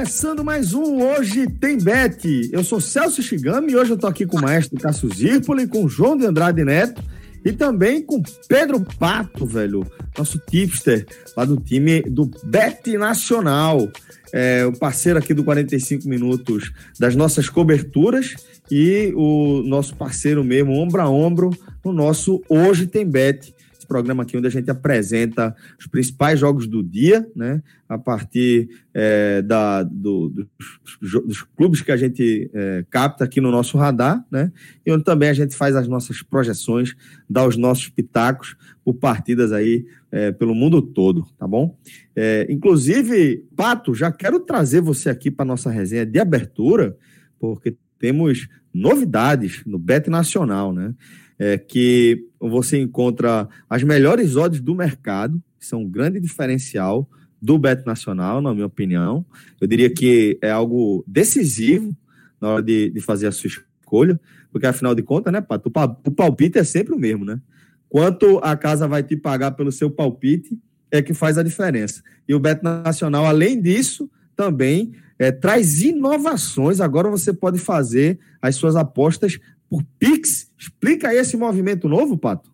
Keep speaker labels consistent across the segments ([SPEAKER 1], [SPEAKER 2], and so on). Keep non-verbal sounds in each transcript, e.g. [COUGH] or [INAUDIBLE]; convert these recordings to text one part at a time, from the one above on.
[SPEAKER 1] Começando mais um Hoje Tem Bet. Eu sou Celso Shigami e hoje eu tô aqui com o maestro Cássio Zirpoli, com o João de Andrade Neto e também com Pedro Pato, velho, nosso tipster lá do time do Bet Nacional. É, o parceiro aqui do 45 Minutos das nossas coberturas e o nosso parceiro mesmo, ombro a ombro, no nosso Hoje Tem Bet programa aqui onde a gente apresenta os principais jogos do dia, né? A partir é, da, do, dos, dos, clubes que a gente é, capta aqui no nosso radar, né? E onde também a gente faz as nossas projeções, dá os nossos pitacos por partidas aí é, pelo mundo todo, tá bom? É, inclusive, Pato, já quero trazer você aqui para nossa resenha de abertura, porque temos novidades no Bet Nacional, né? É, que você encontra as melhores odds do mercado, que são um grande diferencial do Beto Nacional, na minha opinião. Eu diria que é algo decisivo na hora de, de fazer a sua escolha, porque afinal de contas, né, Pato, o palpite é sempre o mesmo, né? Quanto a casa vai te pagar pelo seu palpite é que faz a diferença. E o Beto Nacional, além disso, também é, traz inovações. Agora você pode fazer as suas apostas por Pix. Explica esse movimento novo, Pato.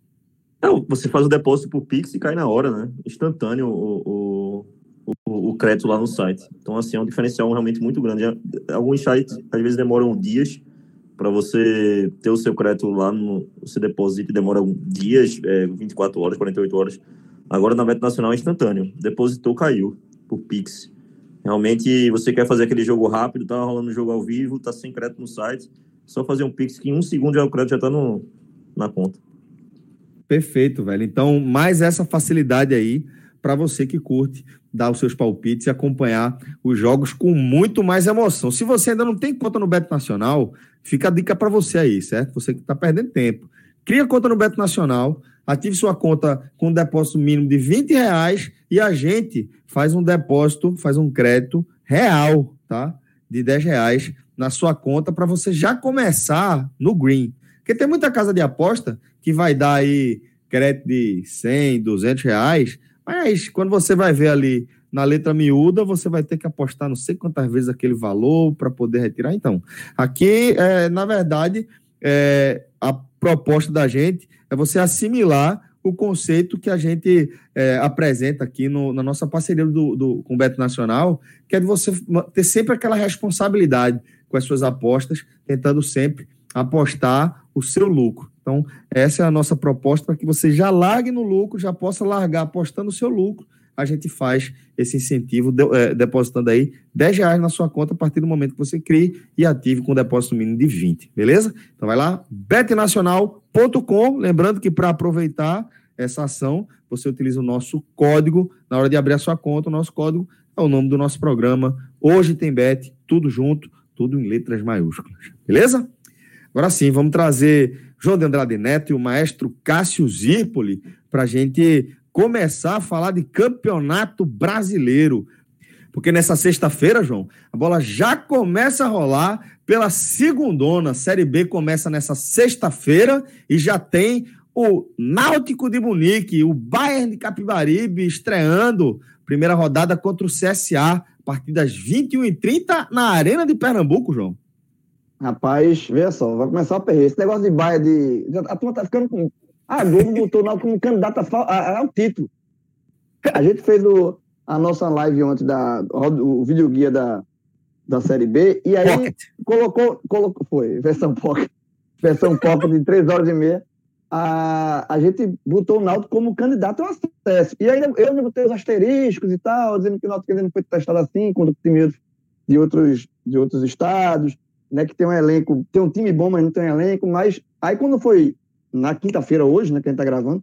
[SPEAKER 2] Não, você faz o depósito por Pix e cai na hora, né? Instantâneo o, o, o, o crédito lá no site. Então, assim, é um diferencial realmente muito grande. Alguns sites, às vezes, demoram dias para você ter o seu crédito lá no seu depósito, demora dias, é, 24 horas, 48 horas. Agora, na Meta Nacional, é instantâneo. Depositou, caiu por Pix. Realmente, você quer fazer aquele jogo rápido, tá rolando o jogo ao vivo, tá sem crédito no site, só fazer um Pix que em um segundo o crédito já está na conta.
[SPEAKER 1] Perfeito, velho. Então, mais essa facilidade aí para você que curte dar os seus palpites e acompanhar os jogos com muito mais emoção. Se você ainda não tem conta no Beto Nacional, fica a dica para você aí, certo? Você que está perdendo tempo. Cria conta no Beto Nacional, ative sua conta com um depósito mínimo de 20 reais e a gente faz um depósito, faz um crédito real, tá? De 10 reais na sua conta para você já começar no green. Porque tem muita casa de aposta que vai dar aí crédito de 100, 200 reais, mas quando você vai ver ali na letra miúda, você vai ter que apostar não sei quantas vezes aquele valor para poder retirar. Então, aqui, é, na verdade, é, a proposta da gente é você assimilar o conceito que a gente é, apresenta aqui no, na nossa parceria do, do, com o Beto Nacional, que é de você ter sempre aquela responsabilidade com as suas apostas, tentando sempre apostar o seu lucro. Então, essa é a nossa proposta para que você já largue no lucro, já possa largar apostando o seu lucro. A gente faz esse incentivo de, é, depositando aí 10 reais na sua conta a partir do momento que você crie e ative com depósito mínimo de 20, beleza? Então vai lá, betnacional.com. Lembrando que para aproveitar essa ação, você utiliza o nosso código na hora de abrir a sua conta. O nosso código é o nome do nosso programa. Hoje tem bet, tudo junto tudo em letras maiúsculas. Beleza? Agora sim, vamos trazer João de Andrade Neto e o maestro Cássio Zirpoli para a gente começar a falar de campeonato brasileiro. Porque nessa sexta-feira, João, a bola já começa a rolar pela segundona. Série B começa nessa sexta-feira e já tem o Náutico de Munique, o Bayern de Capibaribe estreando primeira rodada contra o CSA partir das 21h30 na Arena de Pernambuco, João.
[SPEAKER 3] Rapaz, veja só, vai começar a perder. Esse negócio de baia de. A turma tá ficando com. A Globo botou lá como candidata ao título. A gente fez o, a nossa live ontem, da, o videoguia da, da Série B, e aí colocou, colocou. Foi, versão pocket. Versão pocket de 3 horas e meia. A, a gente botou o Náutico como candidato ao acesso. E aí eu ainda botei os asteriscos e tal, dizendo que o Náutico ainda não foi testado assim, quando time de outros, de outros estados, né, que tem um elenco, tem um time bom, mas não tem elenco, mas aí quando foi na quinta-feira hoje, né, que a gente tá gravando,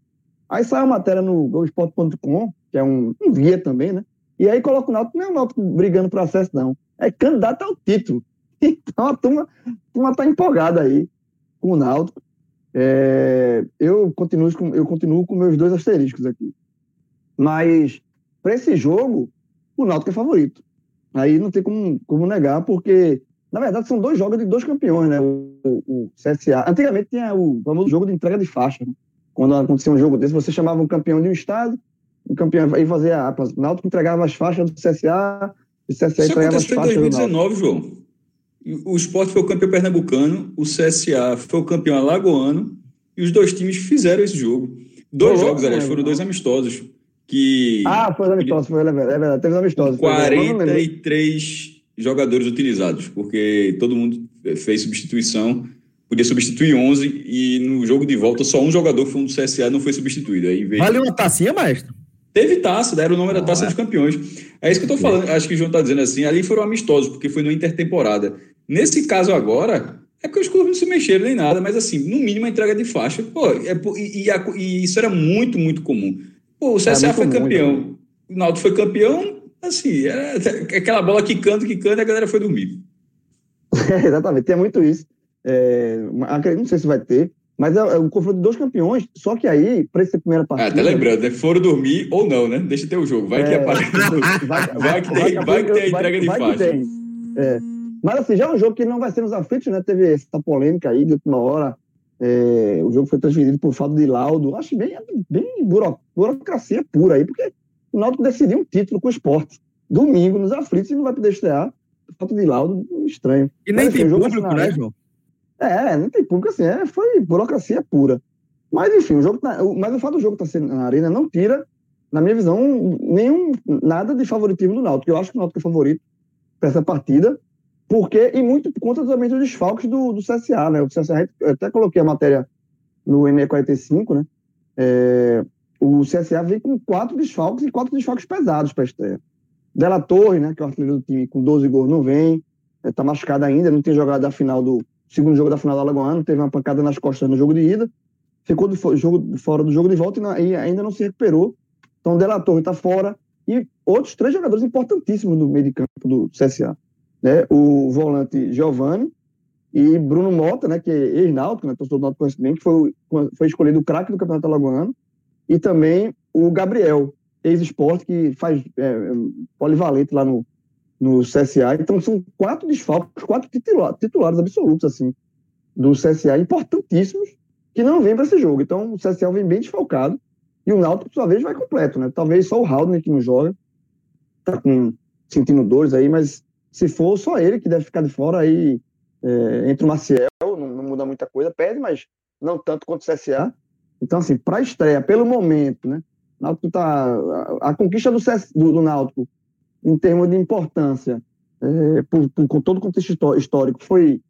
[SPEAKER 3] aí saiu a matéria no Globoesporte.com, que é um, um guia também, né, e aí coloca o Náutico, não é o Náutico brigando por acesso, não, é candidato ao título. [LAUGHS] Então a turma, a turma tá empolgada aí com o Náutico. É, eu, continuo com, eu continuo com meus dois asteriscos aqui. Mas, para esse jogo, o Náutico é favorito. Aí não tem como, como negar, porque, na verdade, são dois jogos de dois campeões, né? O, o, CSA. Antigamente tinha o famoso jogo de entrega de faixa. Né? Quando acontecia um jogo desse, você chamava um campeão de um estado, um campeão e fazia. O Náutico entregava as faixas do CSA, o CSA Isso entregava as faixas.
[SPEAKER 4] Isso aconteceu em 2019, João. O Sport foi o campeão pernambucano, o CSA foi o campeão alagoano, e os dois times fizeram esse jogo. Dois jogos, aliás, foram dois amistosos. Que,
[SPEAKER 3] ah, foi amistoso, foi, é verdade, teve amistosos.
[SPEAKER 4] 43 jogadores utilizados, porque todo mundo fez substituição, podia substituir 11, e no jogo de volta só um jogador foi um do CSA não foi substituído. Aí veio...
[SPEAKER 1] Vale uma tacinha, maestro?
[SPEAKER 4] Teve taça, deram o nome da ah, taça é. dos campeões. É isso que eu estou falando, acho que o João está dizendo assim, ali foram amistosos, porque foi no intertemporada. Nesse caso agora, é que os clubes não se mexeram nem nada, mas assim, no mínimo a entrega de faixa. Pô, é, e, e, e, isso era muito, muito comum. Pô, o CSA é foi campeão, comum, o Naldo foi campeão, assim, era aquela bola que canta e a galera foi dormir. [LAUGHS]
[SPEAKER 3] É, exatamente, tem muito isso. É, não sei se vai ter, mas é, é um confronto de dois campeões, só que aí, para essa primeira partida.
[SPEAKER 4] Ah, até lembrando, né? Foram dormir ou não, né? Deixa ter o jogo. Vai que é, aparece. Vai, vai, que tem, vai, vai que tem a entrega de faixa.
[SPEAKER 3] É. Mas assim, já é um jogo que não vai ser nos aflitos, né? Teve essa polêmica aí de última hora. É, o jogo foi transferido por falta de laudo. Acho bem, bem buro, burocracia pura aí, porque o Náutico decidiu um título com o esporte. Domingo, nos aflitos, e não vai poder estrear. Falta de laudo, estranho.
[SPEAKER 1] E nem Mas, assim, tem público, né, João?
[SPEAKER 3] É, não tem público assim. É, foi burocracia pura. Mas, enfim, o jogo tá, mas o fato do jogo estar tá sendo na arena não tira, na minha visão, nenhum, nada de favoritismo do Náutico. Eu acho que o Náutico é favorito para essa partida. Porque, e muito por conta também dos desfalques do, do CSA, né? O CSA, eu até coloquei a matéria no ME45, né? É, o CSA vem com quatro desfalques e quatro desfalques pesados para a estreia. Dela Torre, né, que é o artilheiro do time com 12 gols, não vem, está é, machucado ainda, não tem jogado a final do segundo jogo da final da Alagoana, teve uma pancada nas costas no jogo de ida, ficou do jogo, fora do jogo de volta e, e ainda não se recuperou. Então, Dela Torre está fora e outros três jogadores importantíssimos no meio de campo do CSA né, o volante Giovanni e Bruno Mota, né, que é ex-náutico, né, torcedor do Náutico conhecimento, que foi, foi escolhido o craque do Campeonato Alagoano, e também o Gabriel, ex-esporte, que faz é, polivalente lá no, no CSA. Então, são quatro desfalques, quatro titulares, absolutos, assim, do CSA, importantíssimos, que não vêm para esse jogo. Então, o CSA vem bem desfalcado, e o Náutico, por sua vez, vai completo, né? Talvez só o Haldner que não joga, tá com, sentindo dores aí, mas se for só ele que deve ficar de fora, aí é, entre o Maciel, não, não, muda muita coisa, perde, mas não tanto quanto o CSA. Então, assim, para a estreia, pelo momento, né? Náutico tá, a, a conquista do, CS, do, do, Náutico, em termos de importância, é, por, por, com todo o contexto histórico, foi,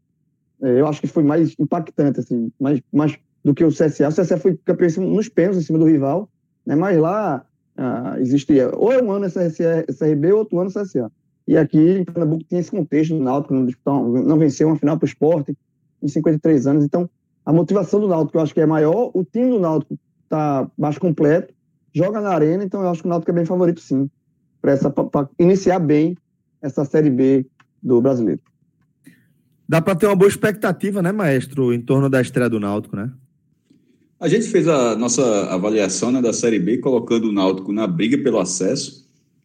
[SPEAKER 3] é, eu acho que foi mais impactante, assim, mais, mais do que o CSA. O CSA foi campeão nos pênaltis em cima do rival, né? mas lá ah, existia ou é um ano CRB ou outro ano CSA. E aqui em Pernambuco tinha esse contexto do Náutico, não, não venceu uma final para o esporte em 53 anos. Então, a motivação do Náutico eu acho que é maior. O time do Náutico está mais completo, joga na arena, então eu acho que o Náutico é bem favorito sim, para iniciar bem essa Série B do brasileiro.
[SPEAKER 1] Dá para ter uma boa expectativa, né, maestro, em torno da estreia do Náutico, né?
[SPEAKER 4] A gente fez a nossa avaliação né, da Série B, colocando o Náutico na briga pelo acesso.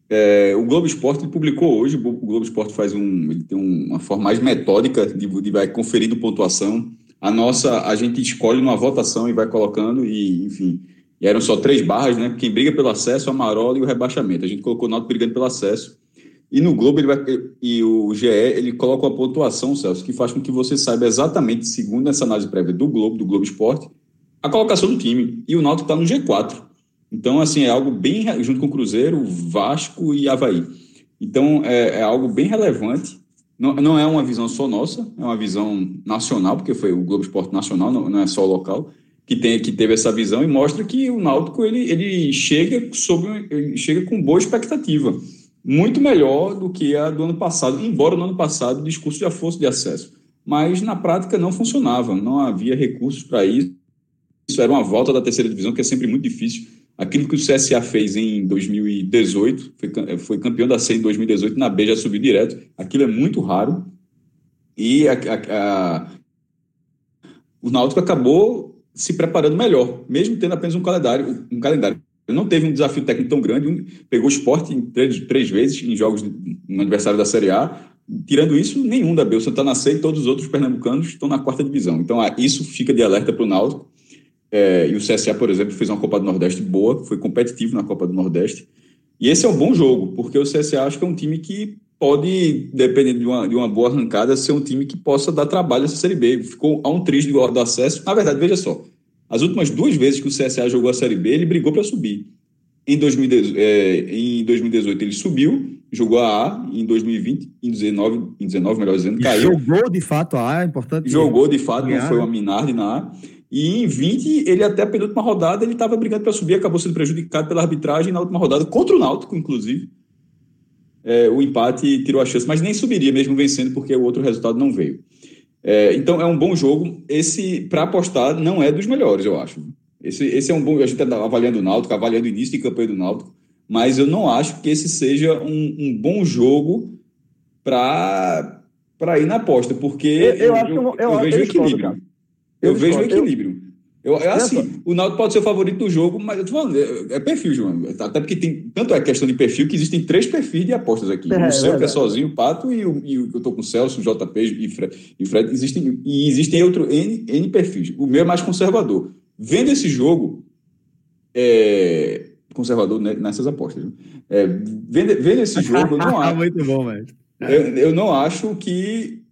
[SPEAKER 4] É, o Globo Esporte publicou hoje, o Globo Esporte faz um, ele tem uma forma mais metódica de, de vai conferindo pontuação. A nossa, a gente escolhe numa votação e vai colocando, e enfim, e eram só três barras, né? Quem briga pelo acesso, a Marola e o rebaixamento. A gente colocou o Náutico brigando pelo acesso. E no Globo ele vai, e o GE ele coloca uma pontuação, Celso, que faz com que você saiba exatamente, segundo essa análise prévia do Globo, do Globo Esporte, a colocação do time. E o Náutico está no G4. Então, assim, é algo bem, junto com o Cruzeiro, Vasco e Havaí. Então, é, é algo bem relevante. Não, não é uma visão só nossa, é uma visão nacional, porque foi o Globo Esporte Nacional, não, não é só local. Que, tem, que teve essa visão e mostra que o Náutico ele, ele chega, sob, ele chega com boa expectativa. Muito melhor do que a do ano passado, embora no ano passado o discurso já fosse de acesso. Mas na prática não funcionava, não havia recursos para isso. Isso era uma volta da terceira divisão, que é sempre muito difícil. Aquilo que o CSA fez em 2018, foi, foi campeão da C em 2018, na B já subiu direto. Aquilo é muito raro. E a, a, a, o Náutico acabou se preparando melhor, mesmo tendo apenas um calendário. Um calendário. Não teve um desafio técnico tão grande, pegou o esporte três, três vezes em jogos no aniversário da Série A. Tirando isso, nenhum da B. O Santana C e todos os outros pernambucanos estão na quarta divisão. Então, isso fica de alerta para o Náutico. É, e o CSA, por exemplo, fez uma Copa do Nordeste boa, foi competitivo na Copa do Nordeste. E esse é um bom jogo, porque o CSA acho que é um time que pode, dependendo de uma, de uma boa arrancada, ser um time que possa dar trabalho nessa Série B. Ficou a um triste do, do acesso. Na verdade, veja só, as últimas duas vezes que o CSA jogou a Série B, ele brigou para subir. Em, 2018, é, em 2018 ele subiu, jogou a A, em 2020, em 19, em 19 melhor dizendo, caiu.
[SPEAKER 1] Jogou de fato a A, é importante.
[SPEAKER 4] Jogou de fato, ganhar. não foi uma Minardi na A. E em 20, ele até pela última rodada, ele estava brigando para subir, acabou sendo prejudicado pela arbitragem na última rodada, contra o Náutico, inclusive é, o empate tirou a chance, mas nem subiria mesmo vencendo, porque o outro resultado não veio. É, então é um bom jogo. Esse, para apostar, não é dos melhores, eu acho. Esse, esse é um bom. A gente está avaliando o Náutico, avaliando o início de campanha do Náutico, mas eu não acho que esse seja um, um bom jogo para ir na aposta, porque eu, eu, eu, eu vejo equilíbrio. Eu, vejo equilíbrio. Eu, é assim, o Náutico pode ser o favorito do jogo, mas eu tô falando, é, é, perfil, João. Até porque tem, tanto é questão de perfil que existem três perfis de apostas aqui. É, o seu, que é sozinho, o Pato, e, o, e eu tô com o Celso, o JP e Fred. E, Fred existem, e existem outro N, N perfis. O meu é mais conservador. Vendo esse jogo, é, conservador nessas apostas. É, vendo, vendo esse jogo, eu não [LAUGHS] acho.
[SPEAKER 1] Muito bom, velho.
[SPEAKER 4] Eu, eu não acho que.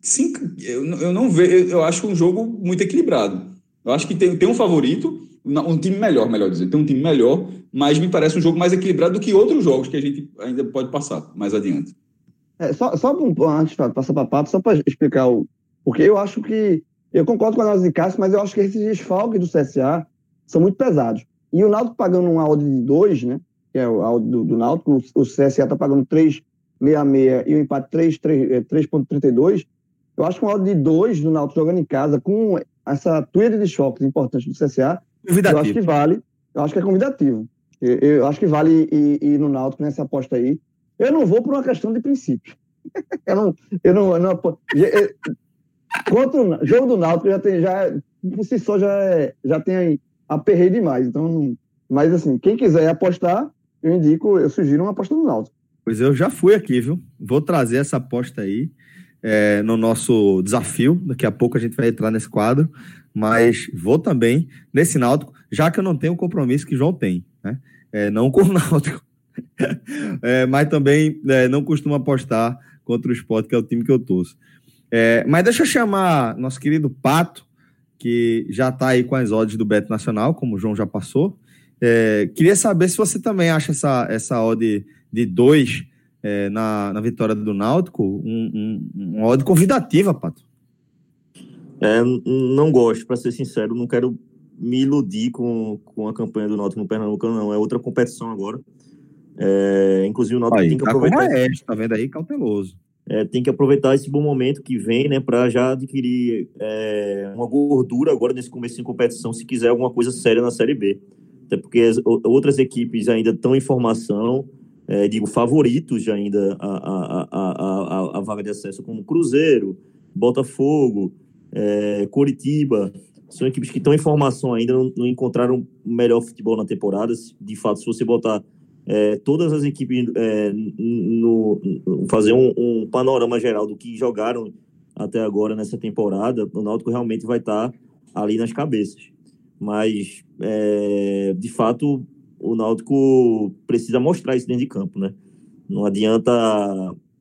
[SPEAKER 4] Sim, eu, eu não vejo. Eu acho um jogo muito equilibrado. Eu acho que tem, tem um favorito, um time melhor, melhor dizer, tem um time melhor, mas me parece um jogo mais equilibrado do que outros jogos que a gente ainda pode passar mais adiante.
[SPEAKER 3] É, só, só antes de passar para papo, só para explicar o. Porque eu acho que. Eu concordo com a análise de Cássio, mas eu acho que esses desfalques do CSA são muito pesados. E o Náutico pagando um áudio de 2, né? Que é o áudio do, do Náutico, o, o CSA está pagando 3,66 e o empate 3,32. É, eu acho que um áudio de 2 do Náutico jogando em casa, com essa tríade de choques importantes do CSA, eu acho que vale, eu acho que é convidativo. Eu, eu acho que vale ir, ir, no Náutico nessa aposta aí. Eu não vou por uma questão de princípio. [LAUGHS] eu não, eu não, eu não eu, contra o jogo do Náutico já tem, já por si só já, é, já tem aperrei demais. Então, mas assim, quem quiser apostar, eu indico, eu sugiro uma aposta no Náutico.
[SPEAKER 1] Pois eu já fui aqui, viu? Vou trazer essa aposta aí é, no nosso desafio. Daqui a pouco a gente vai entrar nesse quadro, mas vou também nesse Náutico, já que eu não tenho o compromisso que João tem, né? É, não com o [LAUGHS] Náutico, é, mas também é, não costumo apostar contra o esporte, que é o time que eu torço. É, mas deixa eu chamar nosso querido Pato, que já está aí com as odds do Beto Nacional, como o João já passou. É, queria saber se você também acha essa, essa odd de 2 é, na, na vitória do Náutico, um, um, uma odd convidativa, Pato.
[SPEAKER 2] É, não gosto, para ser sincero, não quero me iludir com, com a campanha do Náutico no Pernambuco, não. É outra competição agora. É, inclusive o Náutico
[SPEAKER 1] aí,
[SPEAKER 2] tem que
[SPEAKER 1] tá
[SPEAKER 2] aproveitar.
[SPEAKER 1] É, tá vendo aí, cauteloso.
[SPEAKER 2] É, tem que aproveitar esse bom momento que vem, né, para já adquirir é, uma gordura agora nesse começo de competição, se quiser alguma coisa séria na Série B. Até porque as, outras equipes ainda estão em formação, é, digo, favoritos ainda a, a, a, a, vaga de acesso, como Cruzeiro, Botafogo, é, Coritiba, são equipes que estão em formação ainda, não, não, encontraram melhor futebol na temporada. De fato, se você botar é, todas as equipes, é, no, no, fazer um, um, panorama geral do que jogaram até agora nessa temporada, o Náutico realmente vai estar ali nas cabeças. Mas, é, de fato, o Náutico precisa mostrar isso dentro de campo, né? Não adianta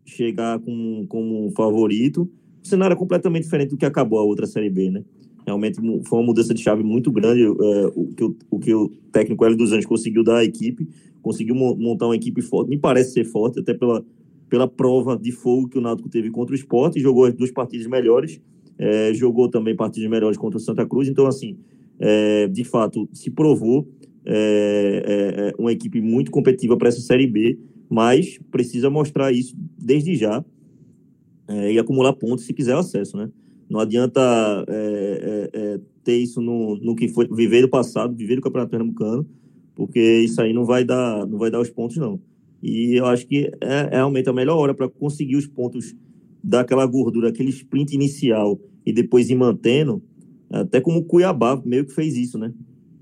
[SPEAKER 2] chegar com, como favorito. O cenário é completamente diferente do que acabou a outra Série B, né? Realmente foi uma mudança de chave muito grande é, o, que o, o que o técnico Hélio dos Anjos conseguiu dar à equipe, conseguiu montar uma equipe forte, me parece ser forte, até pela, pela prova de fogo que o Náutico teve contra o esporte, jogou as duas partidas melhores, é, jogou também partidas melhores contra o Santa Cruz, então assim, é, de fato, se provou é, é, é uma equipe muito competitiva para essa Série B, mas precisa mostrar isso desde já é, e acumular pontos se quiser acesso, né? Não adianta é, é, ter isso no, no que foi viver do passado, viver do Campeonato Pernambucano, porque isso aí não vai dar, não vai dar os pontos, não. E eu acho que é, realmente a melhor hora para conseguir os pontos daquela gordura, aquele sprint inicial e depois ir mantendo, até como o Cuiabá meio que fez isso, né?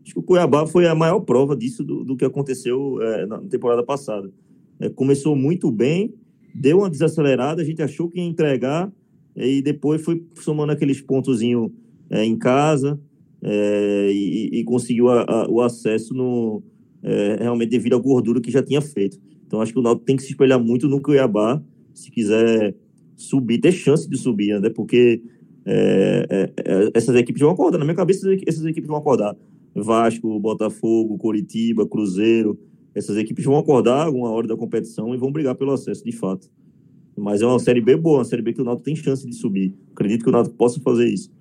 [SPEAKER 2] Acho que o Cuiabá foi a maior prova disso do, do que aconteceu é, na temporada passada. É, começou muito bem, deu uma desacelerada, a gente achou que ia entregar, e depois foi somando aqueles pontozinhos é, em casa é, e, e, conseguiu a, a, o acesso no, é, realmente devido à gordura que já tinha feito. Então acho que o Náutico tem que se espelhar muito no Cuiabá se quiser subir, ter chance de subir, né? Porque é, é, é, essas equipes vão acordar. Na minha cabeça, essas equipes vão acordar. Vasco, Botafogo, Coritiba, Cruzeiro. Essas equipes vão acordar alguma hora da competição e vão brigar pelo acesso, de fato. Mas é uma Série B boa, uma Série B que o Náutico tem chance de subir. Acredito que o Náutico possa fazer isso.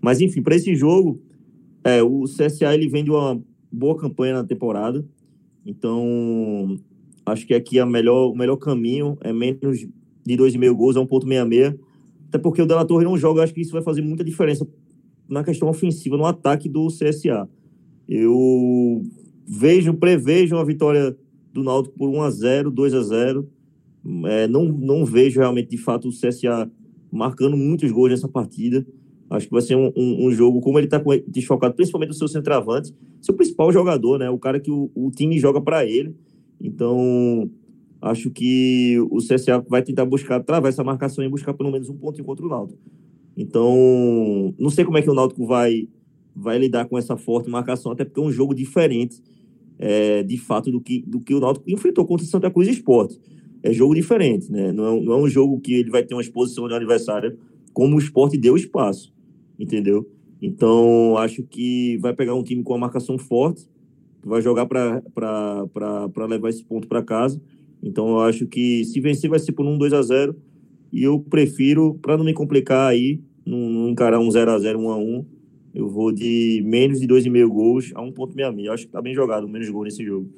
[SPEAKER 2] Mas, enfim, para esse jogo, é, o CSA ele vem de uma boa campanha na temporada. Então, acho que aqui a melhor, o melhor caminho é menos de 2,5 gols, é 1,66. Até porque o Della Torre não joga, acho que isso vai fazer muita diferença na questão ofensiva, no ataque do CSA. Eu vejo, prevejo uma vitória do Náutico por 1 a 0 2 a 0 é, não, não vejo realmente, de fato, o CSA marcando muitos gols nessa partida. Acho que vai ser um, um, um jogo, como ele está desfocado, principalmente do seu centroavante, seu principal jogador, né? O cara que o, o time joga para ele. Então, acho que o CSA vai tentar buscar, travar essa marcação e buscar pelo menos um ponto contra o Náutico. Então, não sei como é que o Náutico vai, vai lidar com essa forte marcação, até porque é um jogo diferente, é, de fato, do que, do que o Náutico enfrentou contra o Santa Cruz Esporte é jogo diferente, né? Não é, não é um jogo que ele vai ter uma exposição de aniversário como o esporte deu espaço, entendeu? Então, acho que vai pegar um time com uma marcação forte, vai jogar para levar esse ponto para casa. Então, eu acho que se vencer vai ser por um 2 a 0 e eu prefiro, para não me complicar aí, não, encarar um 0 a 0 1 a 1 eu vou de menos de 2,5 gols a 1,66. Acho que tá bem jogado, menos gol nesse jogo.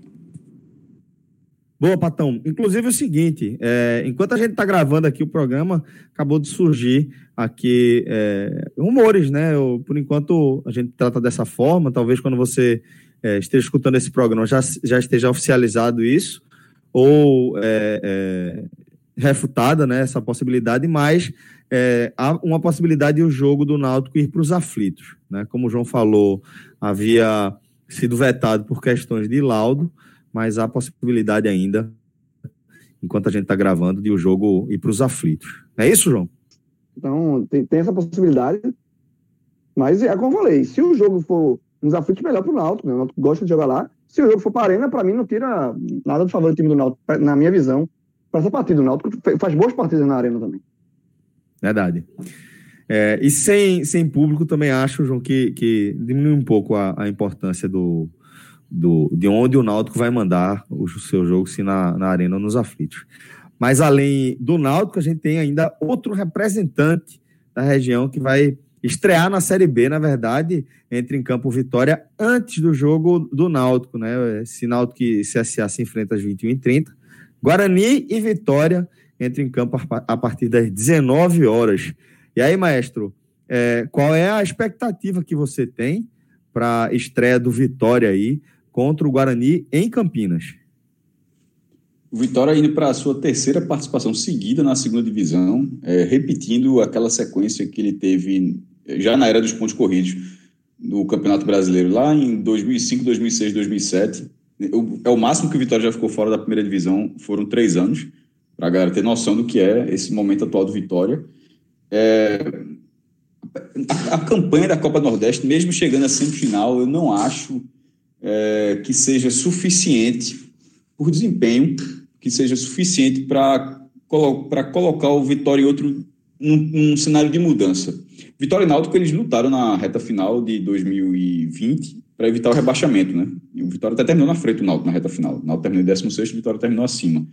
[SPEAKER 1] Boa, Patão. Inclusive é o seguinte, é, enquanto a gente está gravando aqui o programa, acabou de surgir aqui é, rumores, né? Eu, por enquanto a gente trata dessa forma, talvez quando você é, esteja escutando esse programa já, já esteja oficializado isso, ou é, é, refutada né, essa possibilidade, mas é, há uma possibilidade de o jogo do Náutico ir para os aflitos. Né? Como o João falou, havia sido vetado por questões de laudo, mas há possibilidade ainda, enquanto a gente está gravando, de o jogo ir para os aflitos. É isso, João?
[SPEAKER 3] Então, tem, tem, essa possibilidade, mas é como eu falei, se o jogo for nos aflitos, melhor para o Náutico, né? o Náutico gosta de jogar lá. Se o jogo for para a Arena, para mim não tira nada do favor do time do Náutico, na minha visão, para essa partida. O Náutico faz boas partidas na Arena também.
[SPEAKER 1] Verdade. É, e sem, sem público também acho, João, que, que diminui um pouco a, a importância do, do, de onde o Náutico vai mandar o seu jogo, se na, na Arena ou nos aflitos. Mas além do Náutico, a gente tem ainda outro representante da região que vai estrear na Série B, na verdade, entre em campo Vitória antes do jogo do Náutico, né? Esse Náutico e CSA se enfrenta às 21h30. Guarani e Vitória entram em campo a partir das 19 horas. E aí, maestro, é, qual é a expectativa que você tem para a estreia do Vitória aí? contra o Guarani em Campinas.
[SPEAKER 4] O Vitória indo para a sua terceira participação seguida na segunda divisão, é, repetindo aquela sequência que ele teve já na era dos pontos corridos no Campeonato Brasileiro, lá em 2005, 2006, 2007. É o máximo que o Vitória já ficou fora da primeira divisão, foram três anos, para a galera ter noção do que é esse momento atual do Vitória. É, a, a, campanha da Copa Nordeste, mesmo chegando à semifinal, eu não acho é, que seja suficiente, por desempenho, que seja suficiente para colo colocar o Vitória em outro num, num, cenário de mudança. Vitória e Náutico, eles lutaram na reta final de 2020 para evitar o rebaixamento, né? E o Vitória até terminou na frente do Náutico na reta final. O Náutico terminou em 16 o Vitória terminou acima.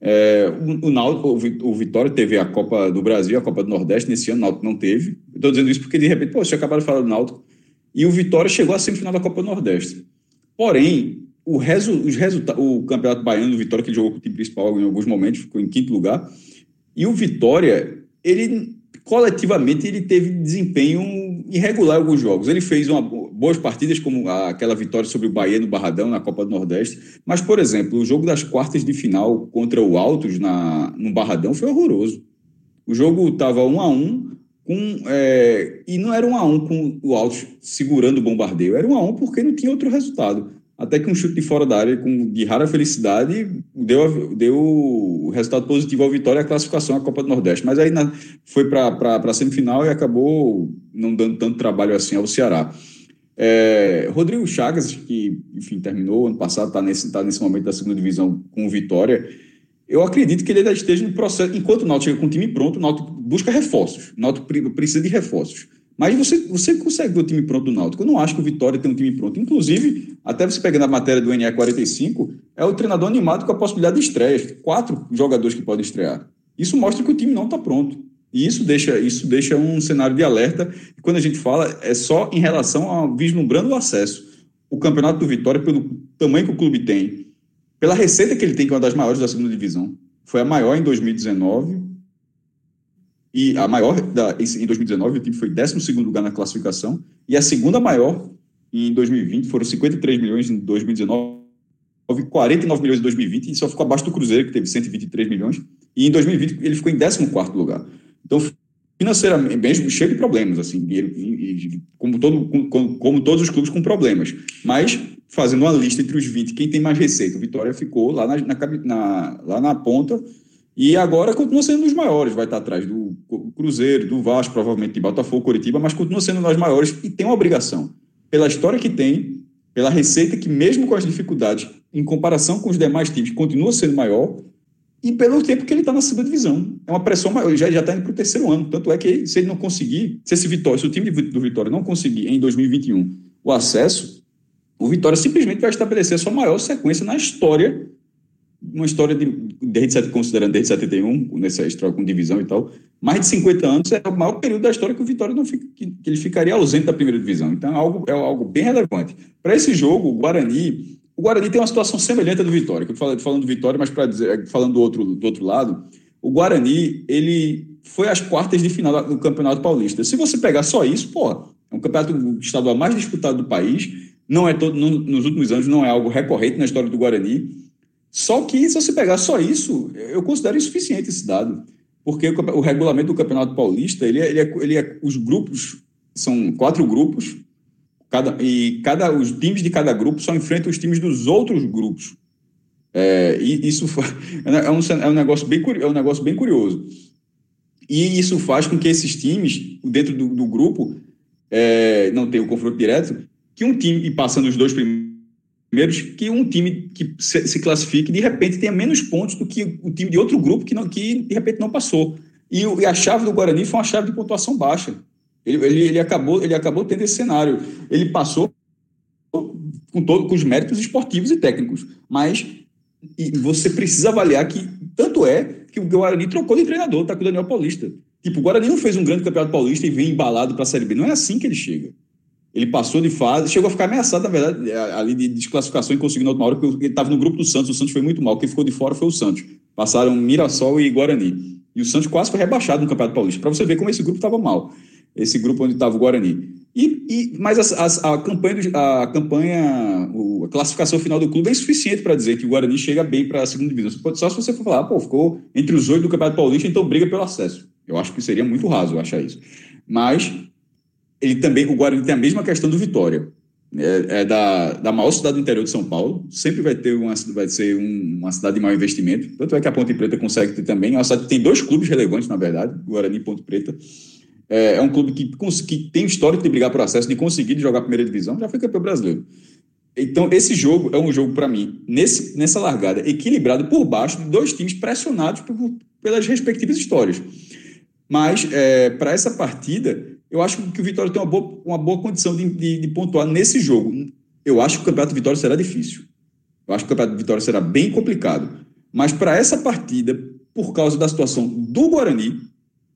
[SPEAKER 4] É, o, Náutico, o, Vitória teve a Copa do Brasil, a Copa do Nordeste, nesse ano o Náutico não teve. Estou dizendo isso porque, de repente, pô, você acabaram de falar do Náutico, e o Vitória chegou à semifinal da Copa do Nordeste. Porém, o, resu, os resultados, o Campeonato Baiano do Vitória, que jogou com o time principal em alguns momentos, ficou em quinto lugar, e o Vitória, ele coletivamente ele teve desempenho irregular em alguns jogos. Ele fez uma, boas partidas, como aquela vitória sobre o Bahia no Barradão, na Copa do Nordeste. Mas, por exemplo, o jogo das quartas de final contra o Altos na, no Barradão foi horroroso. O jogo estava um a um, com, é, e não era um a um com o Altos segurando o bombardeio, era um a um porque não tinha outro resultado até que um chute de fora da área com, de rara felicidade deu, deu o resultado positivo ao Vitória e a classificação à Copa do Nordeste. Mas aí na, foi para a semifinal e acabou não dando tanto trabalho assim ao Ceará. É, Rodrigo Chagas, que enfim terminou ano passado, está nesse, tá nesse momento da segunda divisão com Vitória. Eu acredito que ele ainda esteja no processo. Enquanto o Náutico chega com o time pronto, o Náutico busca reforços. O Náutico precisa de reforços. Mas você, você consegue ver o time pronto do Náutico. Eu não acho que o Vitória tem um time pronto. Inclusive, até você pegando a matéria do NE45, é o treinador animado com a possibilidade de estreia. Quatro jogadores que podem estrear. Isso mostra que o time não está pronto. E isso deixa, isso deixa um cenário de alerta. E quando a gente fala, é só em relação a vislumbrando o acesso. O campeonato do Vitória, pelo tamanho que o clube tem, pela receita que ele tem, que é uma das maiores da segunda divisão, foi a maior em 2019, e a maior da, em 2019, o time foi 12 lugar na classificação, e a segunda maior em 2020, foram 53 milhões em 2019, 49 milhões em 2020, e só ficou abaixo do Cruzeiro, que teve 123 milhões, e em 2020 ele ficou em 14 lugar. Então, financeiramente, bem cheio de problemas, assim, como, todo, como, como todos os clubes com problemas, mas fazendo uma lista entre os 20, quem tem mais receita, o Vitória ficou lá na, na, na lá na ponta, e agora continua sendo um dos maiores, vai estar atrás do Cruzeiro, do Vasco, provavelmente de Botafogo, Curitiba, mas continua sendo um dos maiores e tem uma obrigação. Pela história que tem, pela receita que, mesmo com as dificuldades, em comparação com os demais times, continua sendo maior, e pelo tempo que ele está na segunda divisão. É uma pressão maior, ele já está indo para o terceiro ano. Tanto é que se ele não conseguir, se esse Vitória, se o time do Vitória não conseguir em 2021 o acesso, o Vitória simplesmente vai estabelecer a sua maior sequência na história uma história de, desde, considerando desde 71, nessa história com divisão e tal, mais de 50 anos é o maior período da história que o Vitória não fica, que, ele ficaria ausente da primeira divisão. Então é algo, é algo bem relevante. Para esse jogo, o Guarani, o Guarani tem uma situação semelhante à do Vitória, eu falando, do Vitória, mas para dizer, falando do outro, do outro lado, o Guarani, ele foi às quartas de final do Campeonato Paulista. Se você pegar só isso, pô, é um campeonato estadual mais disputado do país, não é todo, no, nos últimos anos não é algo recorrente na história do Guarani, só que, se você pegar só isso, eu considero insuficiente esse dado, porque o, o regulamento do Campeonato Paulista, ele é, ele, é, ele é, os grupos, são quatro grupos, cada, e cada, os times de cada grupo só enfrentam os times dos outros grupos. É, e isso [LAUGHS] é um, é, um negócio bem, é um negócio bem curioso. E isso faz com que esses times, dentro do, do grupo, é, não tenham confronto direto, que um time, e passando os dois primeiros que um time que se, se, classifique de repente tenha menos pontos do que o time de outro grupo que, não, que de repente não passou. E, e a chave do Guarani foi uma chave de pontuação baixa. Ele, ele, ele, acabou, ele acabou tendo esse cenário. Ele passou com, todo, com os méritos esportivos e técnicos, mas e você precisa avaliar que tanto é que o Guarani trocou de treinador, tá com o Daniel Paulista. Tipo, o Guarani não fez um grande campeonato paulista e vem embalado para a Série B. Não é assim que ele chega. Ele passou de fase, chegou a ficar ameaçado, na verdade, é, ali de desclassificação e conseguiu na última hora, porque ele estava no grupo do Santos. O Santos foi muito mal. Quem ficou de fora foi o Santos. Passaram Mirassol e Guarani. E o Santos quase foi rebaixado no Campeonato Paulista, para você ver como esse grupo estava mal. Esse grupo onde estava o Guarani. E, e, mas a, a, a campanha, a, campanha a classificação final do clube é insuficiente para dizer que o Guarani chega bem para a segunda divisão. Só se você for falar, pô, ficou entre os oito do Campeonato Paulista, então briga pelo acesso. Eu acho que seria muito raso achar isso. Mas ele também, o Guarani tem a mesma questão do Vitória. É, é, da, da maior cidade do interior de São Paulo, sempre vai ter uma, vai ser um, uma cidade de maior investimento. Tanto é que a Ponte Preta consegue ter também. É uma cidade que tem dois clubes relevantes, na verdade, Guarani e Ponte Preta. É, é um clube que, que tem histórico de brigar por acesso, de conseguir jogar a primeira divisão, já foi campeão brasileiro. Então, esse jogo é um jogo, para mim, nesse, nessa largada, equilibrado por baixo de dois times pressionados por, pelas respectivas histórias. Mas, é, para essa partida, eu acho que o Vitória tem uma boa, uma boa condição de, de, de pontuar nesse jogo. Eu acho que o Campeonato Vitória será difícil. Eu acho que o Campeonato Vitória será bem complicado. Mas para essa partida, por causa da situação do Guarani,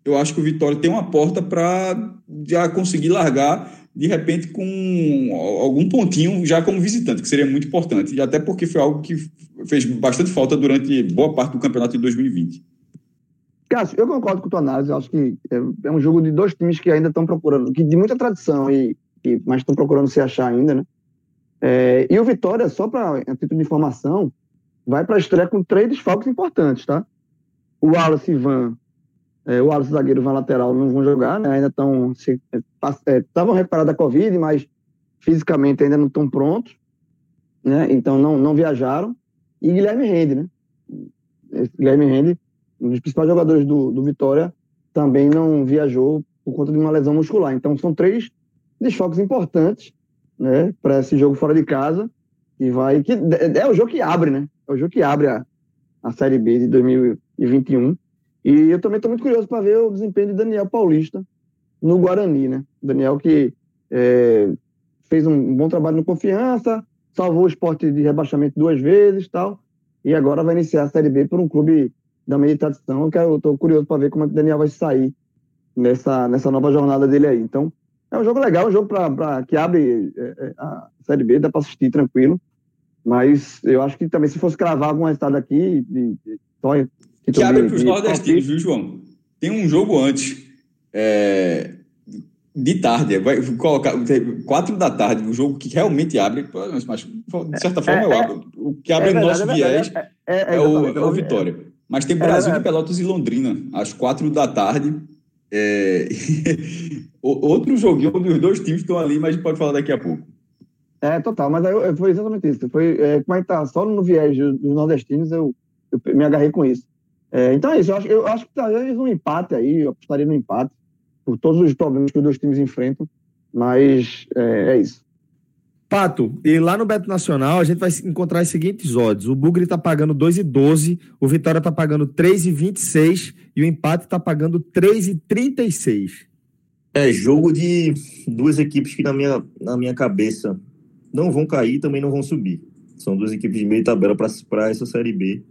[SPEAKER 4] eu acho que o Vitória tem uma porta para já conseguir largar de repente com algum pontinho já como visitante, que seria muito importante, e até porque foi algo que fez bastante falta durante boa parte do campeonato de 2020.
[SPEAKER 3] Cássio, eu concordo com a tua análise, eu acho que é um jogo de dois times que ainda estão procurando, que de muita tradição, e, e mas estão procurando se achar ainda, né? É, e o Vitória, só para título de informação, vai para a estreia com três desfalques importantes, tá? O Wallace Ivan, é, o Wallace zagueiro Van lateral não vão jogar, né? Ainda estão estavam é, recuperados da Covid, mas fisicamente ainda não estão prontos, né? Então não não viajaram. E Guilherme Rende, né? Esse Guilherme Rende, um dos principais jogadores do, do Vitória, também não viajou por conta de uma lesão muscular. Então são três desfalques importantes, né? Para esse jogo fora de casa e vai que é o jogo que abre, né? É o jogo que abre a, a Série B de 2021. E eu também estou muito curioso para ver o desempenho de Daniel Paulista no Guarani, né? Daniel que é, fez um bom trabalho no Confiança, salvou o esporte de rebaixamento duas vezes tal, e agora vai iniciar a Série B por um clube da meia tradição. Eu estou curioso para ver como é que o Daniel vai sair nessa, nessa nova jornada dele aí. Então, é um jogo legal, um jogo pra, pra que abre é, é a Série B, dá para assistir tranquilo. Mas eu acho que também, se fosse cravar algum resultado aqui, de, de,
[SPEAKER 4] que abre para os nordestinos, viu, João? Tem um jogo antes, é, de tarde, vai colocar quatro da tarde, um jogo que realmente abre, mas de certa forma é, é, o que abre é no nosso viés é, o, é o Vitória. Mas tem Brasil de Pelotas e Londrina, às quatro da tarde. [LAUGHS] Outro joguinho dos dois times estão ali, mas a gente pode falar daqui a pouco.
[SPEAKER 3] É, total, mas aí foi exatamente isso. Foi, é, como é que tá só no viés dos nordestinos, eu, eu me agarrei com isso. É, então é isso, eu acho, eu acho que talvez um empate aí, eu apostaria no empate, por todos os problemas que os dois times enfrentam, mas é, é isso.
[SPEAKER 1] Pato, e lá no Beto Nacional a gente vai encontrar os seguintes odds. O Bugre tá pagando 2,12, o Vitória tá pagando 3,26 e o empate tá pagando 3,36.
[SPEAKER 2] É jogo de duas equipes que na minha, na minha cabeça não vão cair também não vão subir. São duas equipes de meio tabela para essa Série B.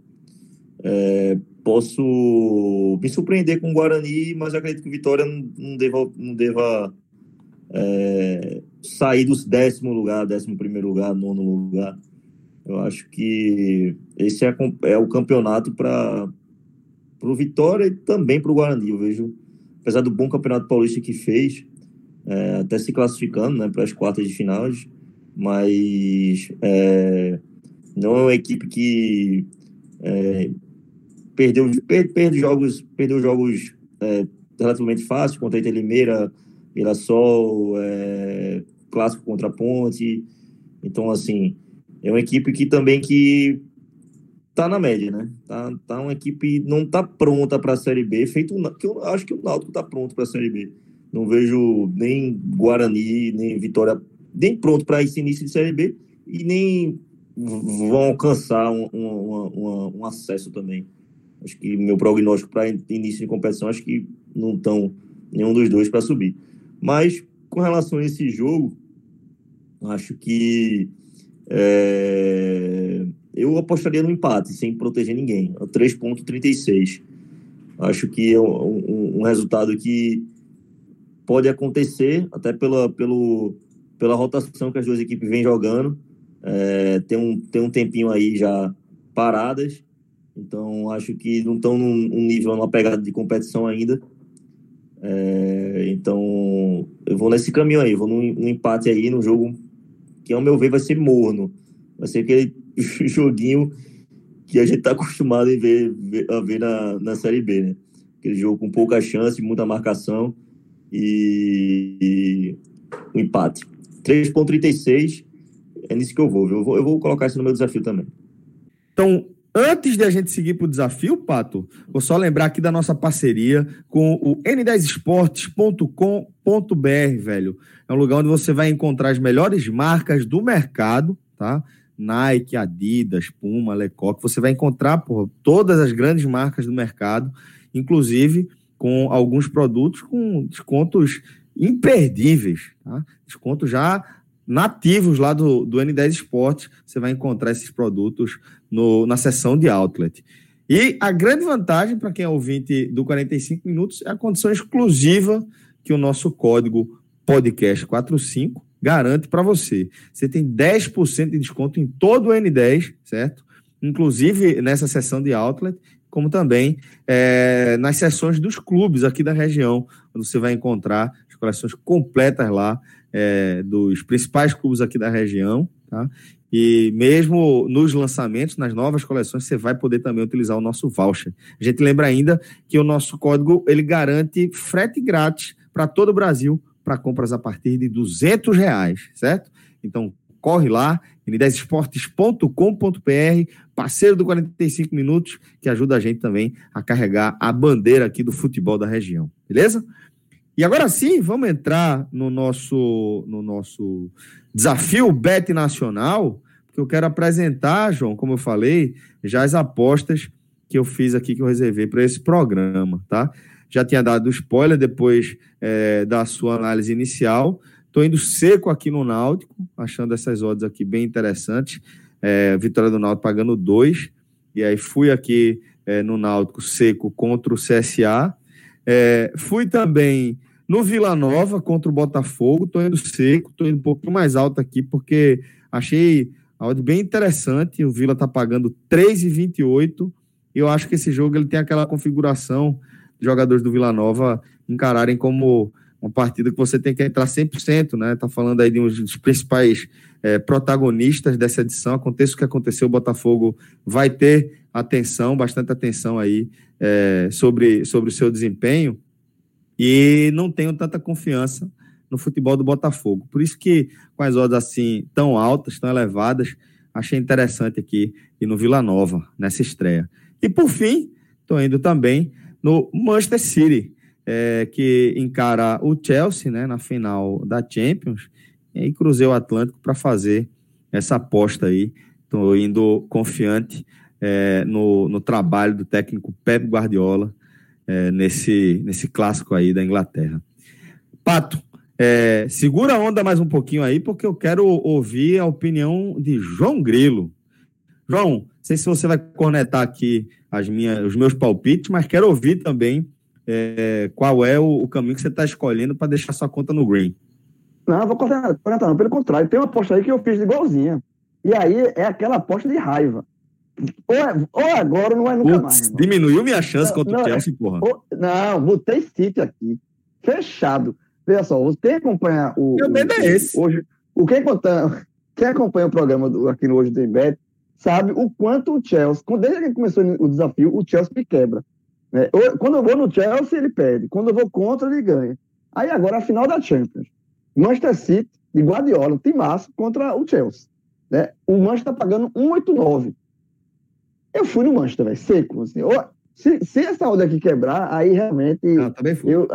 [SPEAKER 2] É, posso me surpreender com o Guarani, mas acredito que o Vitória não deva, não deva é, sair dos décimo lugar, décimo primeiro lugar, nono lugar. Eu acho que esse é, é o campeonato para o Vitória e também para o Guarani. Eu vejo, apesar do bom campeonato paulista que fez, é, até se classificando né, para as quartas de finais, mas é, não é uma equipe que é, perdeu, per, perde jogos, perdeu jogos é, relativamente fáceis contra a Limeira, Mirassol, é, clássico contra a Ponte. Então, assim, é uma equipe que também que tá na média, né? Tá, tá uma equipe não tá pronta para a Série B, feito que eu acho que o Náutico tá pronto para a Série B. Não vejo nem Guarani, nem Vitória nem pronto para esse início de Série B e nem vão alcançar um, um, um, um acesso também. Acho que meu prognóstico para início de competição, acho que não estão nenhum dos dois para subir. Mas com relação a esse jogo, acho que é, eu apostaria no empate, sem proteger ninguém, 3,36. Acho que é um, um, resultado que pode acontecer, até pela, pelo, pela rotação que as duas equipes vêm jogando. É, tem, um, tem um tempinho aí já paradas, então acho que não estão num, num nível, numa pegada de competição ainda. É, então eu vou nesse caminho aí, vou num, num, empate aí no jogo que, ao meu ver, vai ser morno. Vai ser aquele [LAUGHS] joguinho que a gente está acostumado a ver, a ver na, na Série B, né? Aquele jogo com pouca chance, muita marcação e, e um empate. 3,36 é nisso que eu vou, eu vou. Eu vou colocar isso no meu desafio também.
[SPEAKER 1] Então, Antes de a gente seguir para o desafio, Pato, vou só lembrar aqui da nossa parceria com o n10esportes.com.br, velho. É um lugar onde você vai encontrar as melhores marcas do mercado, tá? Nike, Adidas, Puma, Lecoq. Você vai encontrar por todas as grandes marcas do mercado, inclusive com alguns produtos com descontos imperdíveis, tá? Desconto já nativos lá do, do N10 Esportes. Você vai encontrar esses produtos no, na seção de outlet. E a grande vantagem para quem é ouvinte do 45 Minutos é a condição exclusiva que o nosso código podcast 45 garante para você. Você tem 10% de desconto em todo o N10, certo? Inclusive nessa sessão de outlet, como também é, nas sessões dos clubes aqui da região, onde você vai encontrar as coleções completas lá é, dos principais clubes aqui da região, tá? E mesmo nos lançamentos, nas novas coleções, você vai poder também utilizar o nosso voucher. A gente lembra ainda que o nosso código ele garante frete grátis para todo o Brasil para compras a partir de 200 reais, certo? Então, corre lá, n10esportes.com.br, parceiro do 45 Minutos, que ajuda a gente também a carregar a bandeira aqui do futebol da região, beleza? E agora sim, vamos entrar no nosso, no nosso desafio Bet Nacional, porque eu quero apresentar, João, como eu falei, já as apostas que eu fiz aqui, que eu reservei para esse programa, tá? Já tinha dado spoiler depois é, da sua análise inicial. Estou indo seco aqui no Náutico, achando essas odds aqui bem interessantes. É, vitória do Náutico pagando dois. E aí fui aqui é, no Náutico seco contra o CSA. É, fui também no Vila Nova contra o Botafogo. Estou indo seco, estou indo um pouquinho mais alto aqui, porque achei a odd bem interessante. O Vila está pagando 3,28. Eu acho que esse jogo ele tem aquela configuração jogadores do Vila Nova encararem como uma partida que você tem que entrar 100%, né? Tá falando aí de um dos principais é, protagonistas dessa edição. Aconteça o que aconteceu, o Botafogo vai ter atenção, bastante atenção aí é, sobre, sobre o seu desempenho e não tenho tanta confiança no futebol do Botafogo. Por isso que com as odds assim tão altas, tão elevadas, achei interessante aqui e no Vila Nova nessa estreia. E por fim, estou indo também no Manchester City, é, que encara o Chelsea né, na final da Champions, e cruzei o Atlântico para fazer essa aposta aí. Estou indo confiante é, no, no trabalho do técnico Pep Guardiola é, nesse, nesse clássico aí da Inglaterra. Pato, é, segura a onda mais um pouquinho aí, porque eu quero ouvir a opinião de João Grilo. João, não sei se você vai cornetar aqui as minhas, os meus palpites, mas quero ouvir também é, qual é o, o, caminho que você está escolhendo para deixar sua conta no green.
[SPEAKER 3] Não, vou cornetar, não, pelo contrário, tem uma aposta aí que eu fiz de igualzinha. E aí é aquela aposta de raiva. Ou, é, ou agora não é nunca Putz, mais.
[SPEAKER 1] Irmão. Diminuiu minha chance não, contra não, o Chelsea, porra.
[SPEAKER 3] Ou, não, botei City aqui. Fechado. Veja só, quem acompanha o.
[SPEAKER 1] Meu medo é esse.
[SPEAKER 3] Hoje, o quem, quem acompanha o programa do, aqui no Hoje Tem Bet sabe o quanto o Chelsea, desde que começou o desafio, o Chelsea me quebra. Né? Quando eu vou no Chelsea, ele perde. Quando eu vou contra, ele ganha. Aí agora a final da Champions. Manchester City de Guardiola, tem massa contra o Chelsea. Né? O Manchester tá pagando 1,89. Eu fui no Manchester, velho, seco. Assim. Se, se essa onda aqui quebrar, aí realmente.
[SPEAKER 1] Ah, também fui.
[SPEAKER 3] Eu,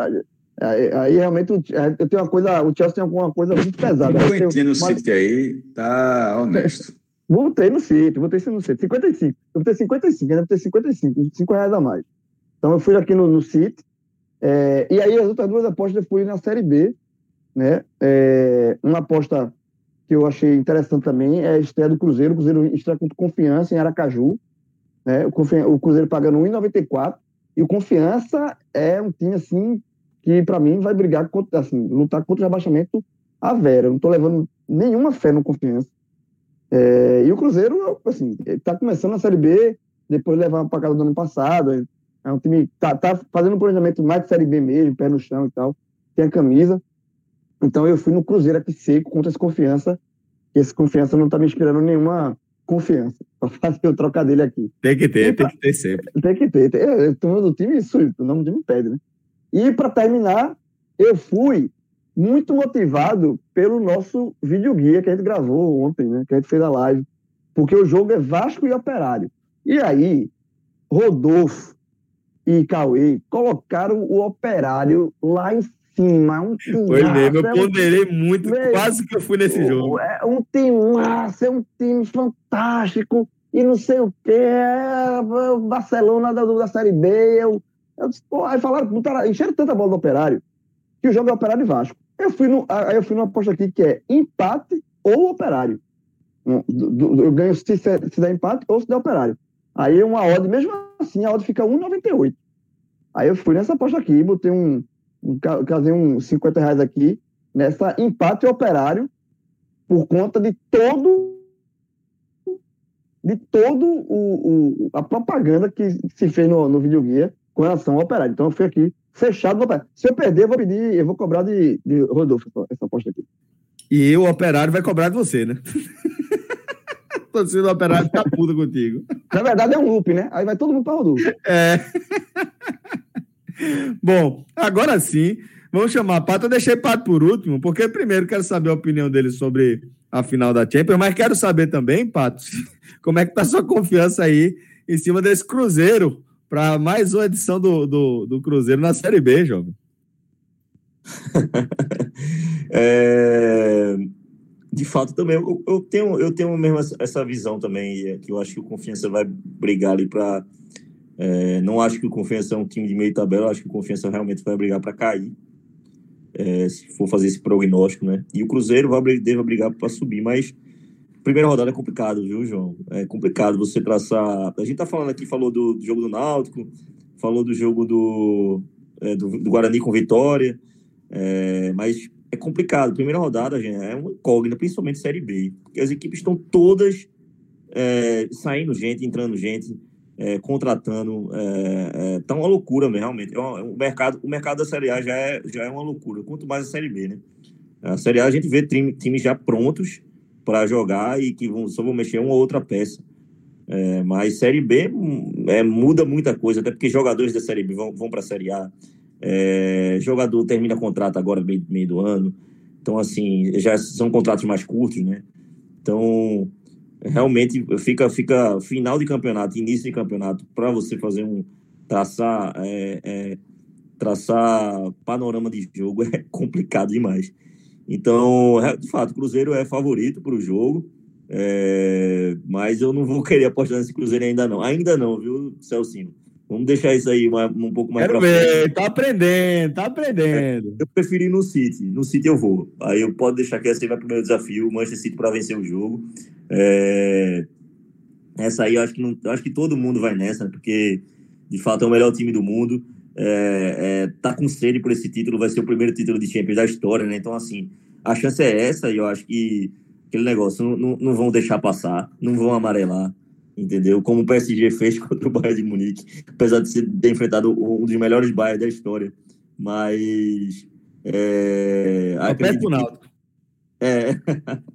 [SPEAKER 3] aí, aí, realmente eu tenho uma coisa. O Chelsea tem alguma coisa muito pesada.
[SPEAKER 4] O que no City aí tá honesto. [LAUGHS]
[SPEAKER 3] Voltei no sítio, voltei no sítio. 55. Eu botei 55, ainda botei 55, 5 reais a mais. Então eu fui aqui no, no sítio. É, e aí as outras duas apostas eu fui na Série B. Né? É, uma aposta que eu achei interessante também é a estreia do Cruzeiro. O Cruzeiro estreia com confiança em Aracaju. Né? O, Cruzeiro pagando 1,94. E o Confiança é um time assim que, para mim, vai brigar contra, assim, lutar contra o rebaixamento a vera. Eu não estou levando nenhuma fé no Confiança. É, e o Cruzeiro, assim, está começando a Série B, depois de levar para casa do ano passado. É um time que tá, tá, fazendo um planejamento mais de Série B mesmo, pé no chão e tal. Tem a camisa. Então eu fui no Cruzeiro aqui seco contra esse confiança. Esse confiança não está me inspirando nenhuma confiança [LAUGHS] para fazer o trocadilho aqui.
[SPEAKER 1] Tem que ter, tem que ter sempre.
[SPEAKER 3] Tem que ter. Eu, eu, do time, isso, o nome do time pede, né? E para terminar, eu fui muito motivado pelo nosso videoguia que a gente gravou ontem, né? Que a gente fez a live. Porque o jogo é Vasco e Operário. E aí, Rodolfo e Cauê colocaram o Operário lá em cima. Um
[SPEAKER 1] Foi mesmo, eu é ponderei um... muito, Meu, quase que eu fui nesse jogo.
[SPEAKER 3] É um time massa, é um time fantástico, e não sei o quê, é o Barcelona da, da Série B, eu, eu disse, pô, aí falaram, encheram tanta bola do Operário, que o jogo é Operário e Vasco. Eu fui no, aí eu fui numa aposta aqui que é empate ou operário. Eu ganho se, se der empate ou se der operário. Aí uma odd, mesmo assim, a odd fica 1,98. Aí eu fui nessa aposta aqui, botei um casei uns 50 reais aqui. nessa empate operário por conta de todo de todo o, o a propaganda que se fez no, no videoguia com relação ao operário. Então eu fui aqui fechado no operário. Se eu perder, eu vou pedir, eu vou cobrar de, de Rodolfo essa aposta aqui.
[SPEAKER 1] E o operário vai cobrar de você, né? [LAUGHS] torcida do Operário tá puta contigo.
[SPEAKER 3] Na verdade é um loop, né? Aí vai todo mundo para Rodolfo.
[SPEAKER 1] É. Bom, agora sim, vamos chamar Pato. Eu deixei Pato por último, porque primeiro quero saber a opinião dele sobre a final da Champions, mas quero saber também, Pato, [LAUGHS] como é que tá sua confiança aí em cima desse Cruzeiro para mais uma edição do, do, do, Cruzeiro na Série B, jovem. [LAUGHS]
[SPEAKER 2] é de fato também eu, eu, tenho eu tenho mesmo essa visão também é que eu acho que o Confiança vai brigar ali para é, não acho que o Confiança é um time de meio tabela acho que o Confiança realmente vai brigar para cair é, se for fazer esse prognóstico né e o Cruzeiro vai deve brigar para subir mas primeira rodada é complicado viu João é complicado você traçar a gente tá falando aqui falou do, do jogo do Náutico falou do jogo do, é, do, do Guarani com Vitória é, mas é complicado. Primeira rodada, gente, é uma incógnita, principalmente Série B. Porque as equipes estão todas é, saindo gente, entrando gente, é, contratando. É, é tá uma loucura mesmo, realmente. É um, é o, mercado, o mercado da Série A já é, já é uma loucura, quanto mais a Série B, né? A Série A a gente vê times já prontos para jogar e que vão, só vão mexer uma ou outra peça. É, mas Série B é, muda muita coisa, até porque jogadores da Série B vão, vão para a Série A. É, jogador termina contrato agora meio, meio do ano. Então, assim, já são contratos mais curtos, né? Então, realmente fica, fica final de campeonato, início de campeonato, para você fazer um traçar, é, é, traçar panorama de jogo [LAUGHS] é complicado demais. Então, de fato, o Cruzeiro é favorito para o jogo, é, mas eu não vou querer apostar nesse Cruzeiro ainda não. Ainda não, viu, Celcinho? Vamos deixar isso aí um pouco mais
[SPEAKER 1] Quero ver, frente. tá aprendendo, tá aprendendo.
[SPEAKER 2] É, eu preferi no City, no City eu vou. Aí eu posso deixar que esse vai pro meu desafio, o Manchester City para vencer o jogo. É... Essa aí eu acho que não, eu acho que todo mundo vai nessa, porque de fato é o melhor time do mundo. É, é, tá com sede por esse título, vai ser o primeiro título de Champions da história, né? Então, assim, a chance é essa e eu acho que aquele negócio não, não, não vão deixar passar, não vão amarelar entendeu? Como o PSG fez [LAUGHS] contra o Bayern de Munique, apesar de ter enfrentado um dos melhores Bayern da história. Mas. É,
[SPEAKER 1] acredito, que,
[SPEAKER 2] é,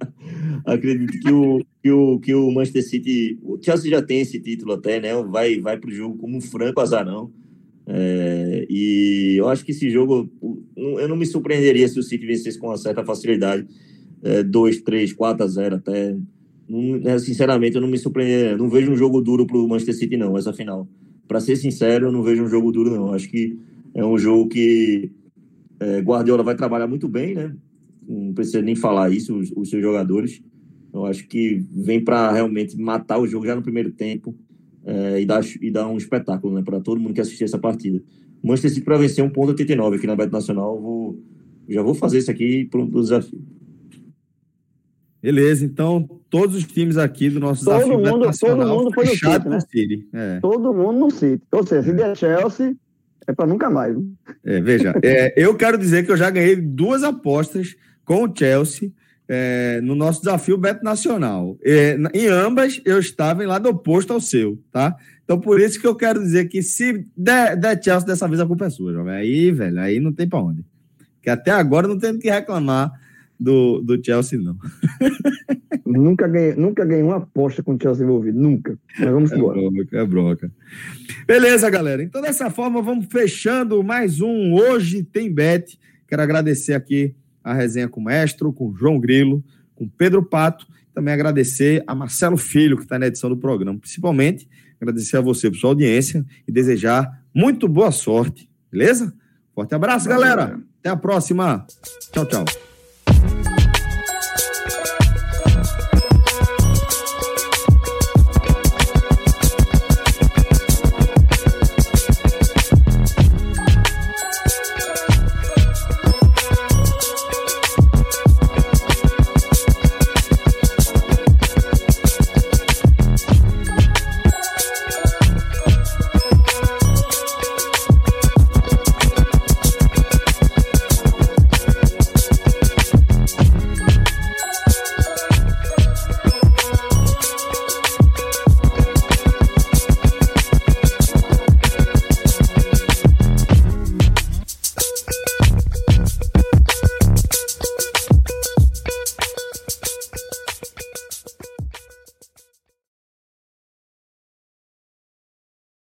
[SPEAKER 2] [LAUGHS] acredito que o, que, o, que o Manchester City. O Chelsea já tem esse título até, né? Vai, vai para o jogo como um franco azarão. É, e eu acho que esse jogo. Eu não me surpreenderia se o City vencesse com uma certa facilidade. 2, 3, 4 a 0 até não, sinceramente, eu não me surpreendo. Não vejo um jogo duro para o Manchester City, não, essa final. Para ser sincero, eu não vejo um jogo duro, não. Acho que é um jogo que é, Guardiola vai trabalhar muito bem, né? Não precisa nem falar isso, os, os seus jogadores. Eu acho que vem para realmente matar o jogo já no primeiro tempo é, e, dar, e dar um espetáculo né, para todo mundo que assistir essa partida. Manchester City para vencer 1,89 aqui na Beto Nacional, vou, já vou fazer isso aqui para o desafio.
[SPEAKER 1] Beleza, então todos os times aqui do nosso todo
[SPEAKER 3] desafio mundo, todo mundo foi no City, né? City. É. Todo mundo no City. Ou seja, se der Chelsea, é para nunca mais.
[SPEAKER 1] É, veja, é, eu quero dizer que eu já ganhei duas apostas com o Chelsea é, no nosso desafio Beto Nacional. É, em ambas, eu estava em lado oposto ao seu, tá? Então, por isso que eu quero dizer que se der, der Chelsea, dessa vez a culpa é sua, jovem. Aí, velho, aí não tem para onde. Que até agora não tem que reclamar do, do Chelsea, não. [LAUGHS]
[SPEAKER 3] nunca, ganhei, nunca ganhei uma aposta com o Chelsea envolvido, nunca. Mas vamos é embora.
[SPEAKER 1] Bronca, é bronca. Beleza, galera. Então, dessa forma, vamos fechando mais um Hoje Tem Bet. Quero agradecer aqui a resenha com o Mestre, com o João Grilo, com o Pedro Pato. Também agradecer a Marcelo Filho, que está na edição do programa. Principalmente, agradecer a você por sua audiência e desejar muito boa sorte. Beleza? Forte abraço, galera. Até a próxima. Tchau, tchau.